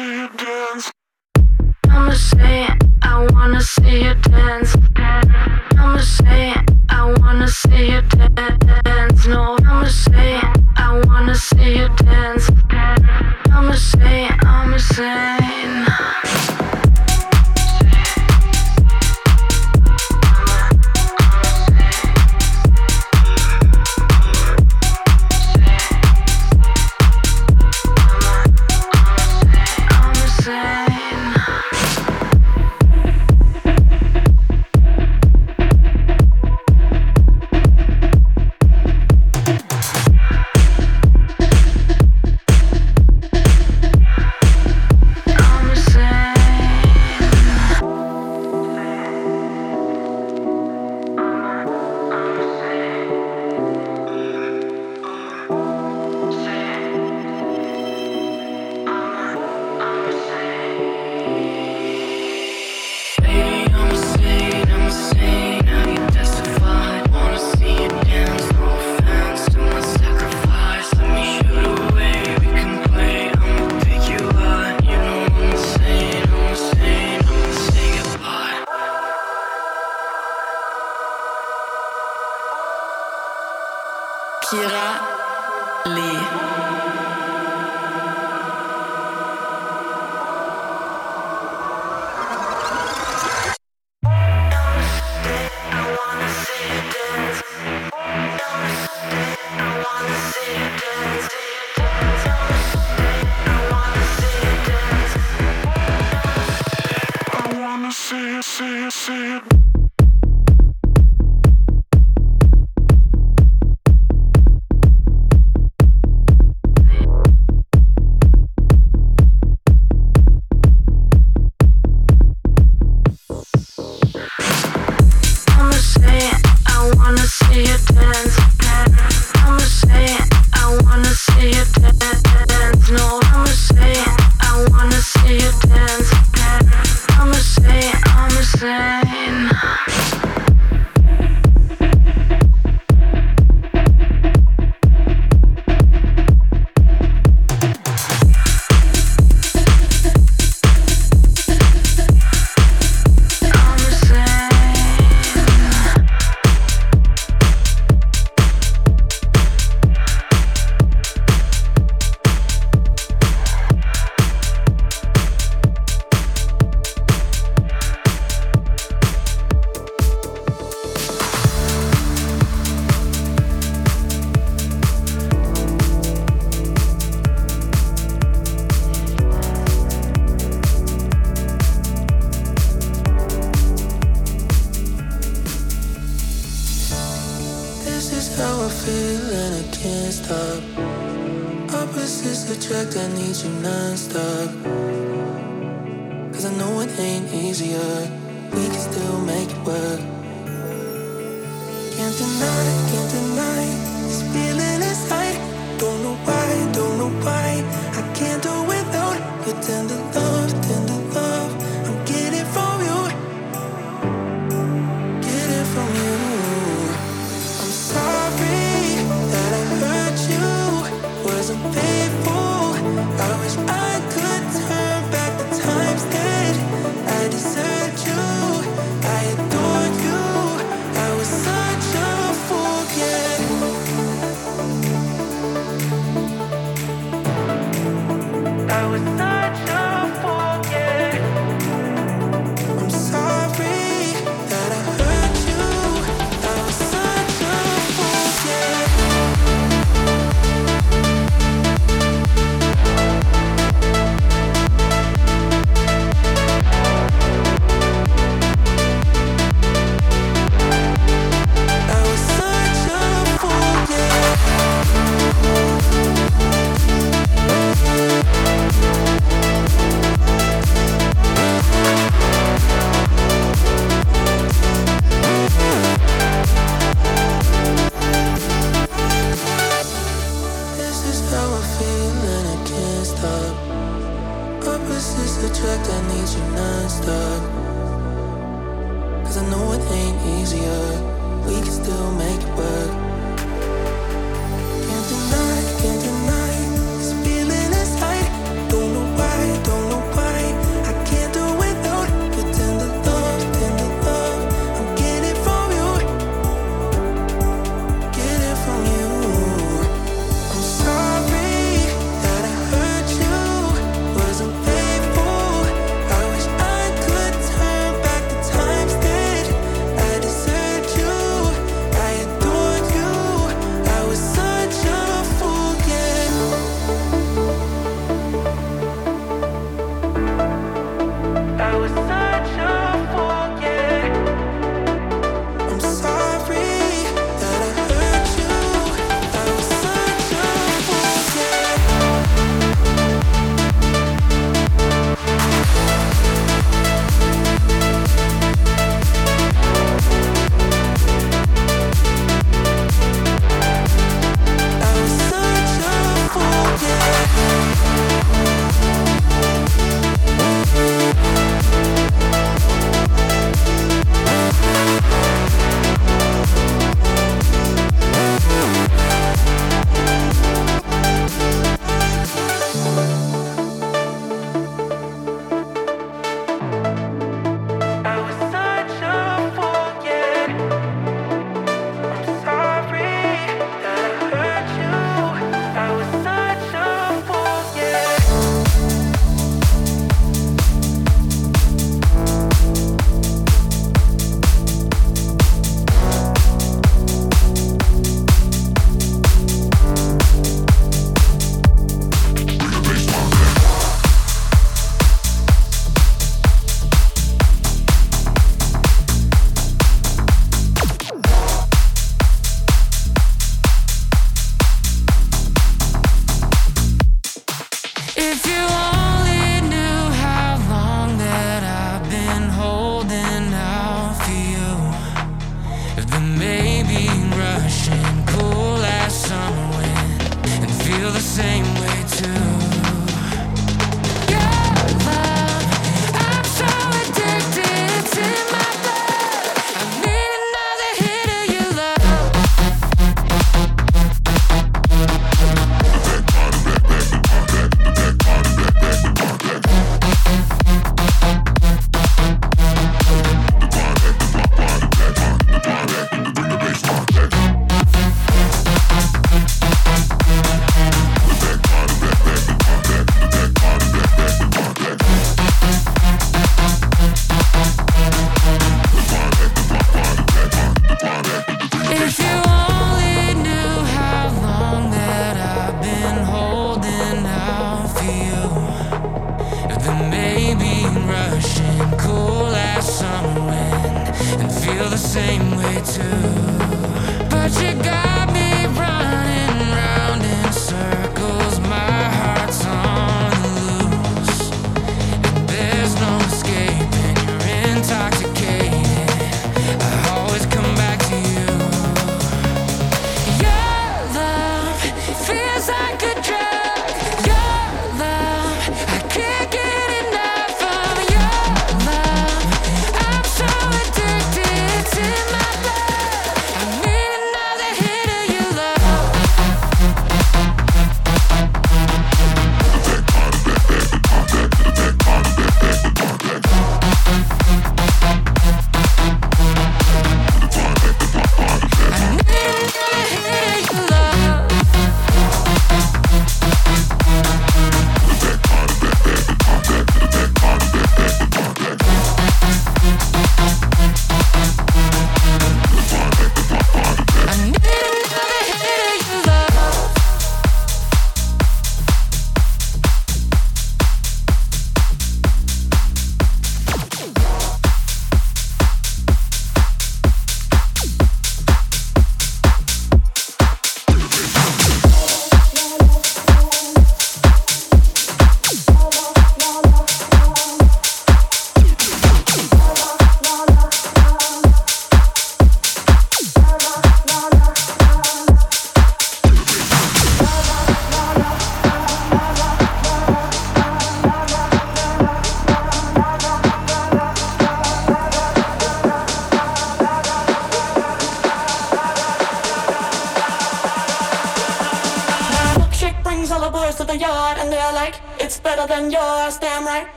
see you dance. I'ma say it, I wanna see you.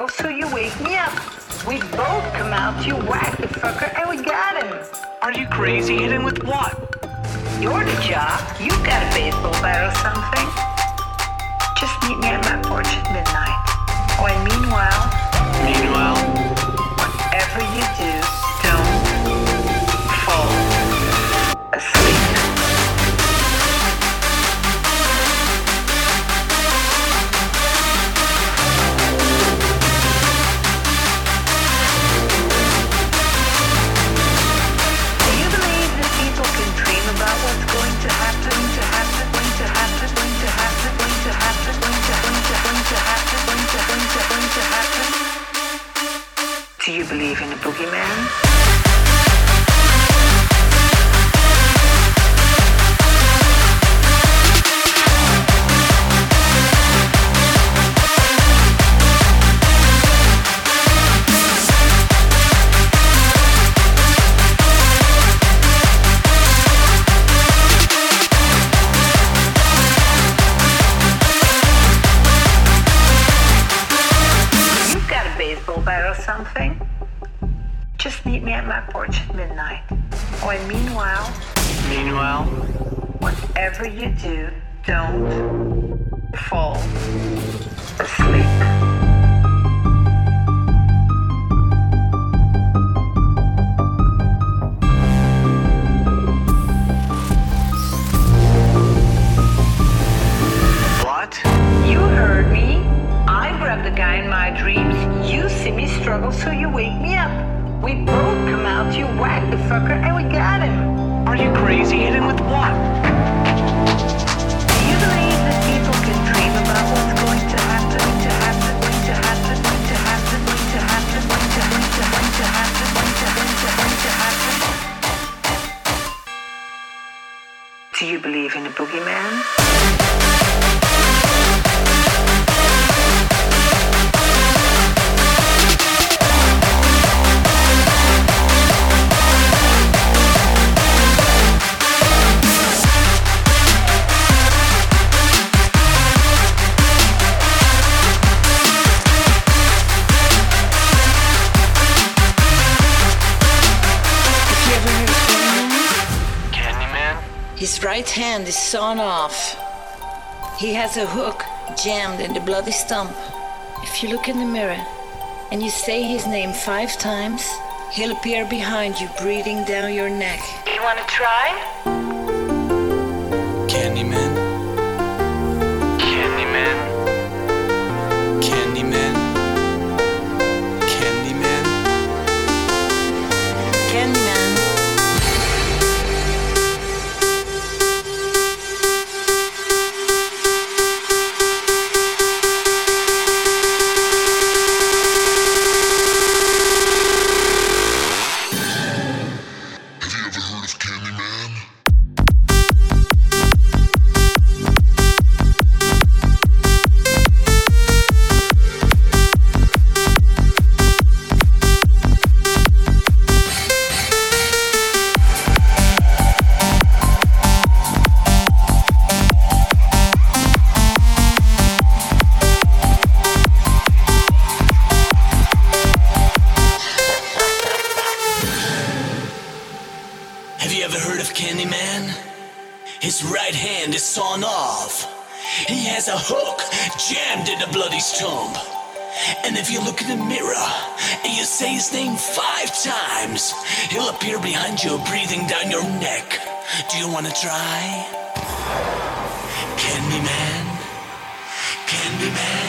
Struggle, so you wake me up. We both come out, you whack the fucker, and we got him. Are you crazy? Hit him with what? You're the job. You got a baseball bat or something. Just meet me at my porch at midnight. Oh, and meanwhile, Meanwhile, believe in a boogeyman? Out, you whack the fucker, and we got him. Are you crazy? Hit him with what? Do you believe that people can dream about what's going to happen, to happen, to happen, to happen, to happen, to, going to, going to happen, to, going to happen? Do you believe in a boogeyman? Hand is sawn off. He has a hook jammed in the bloody stump. If you look in the mirror and you say his name five times, he'll appear behind you, breathing down your neck. You want to try? Jammed in a bloody stump. And if you look in the mirror and you say his name five times, he'll appear behind you, breathing down your neck. Do you want to try? Candyman, Candyman,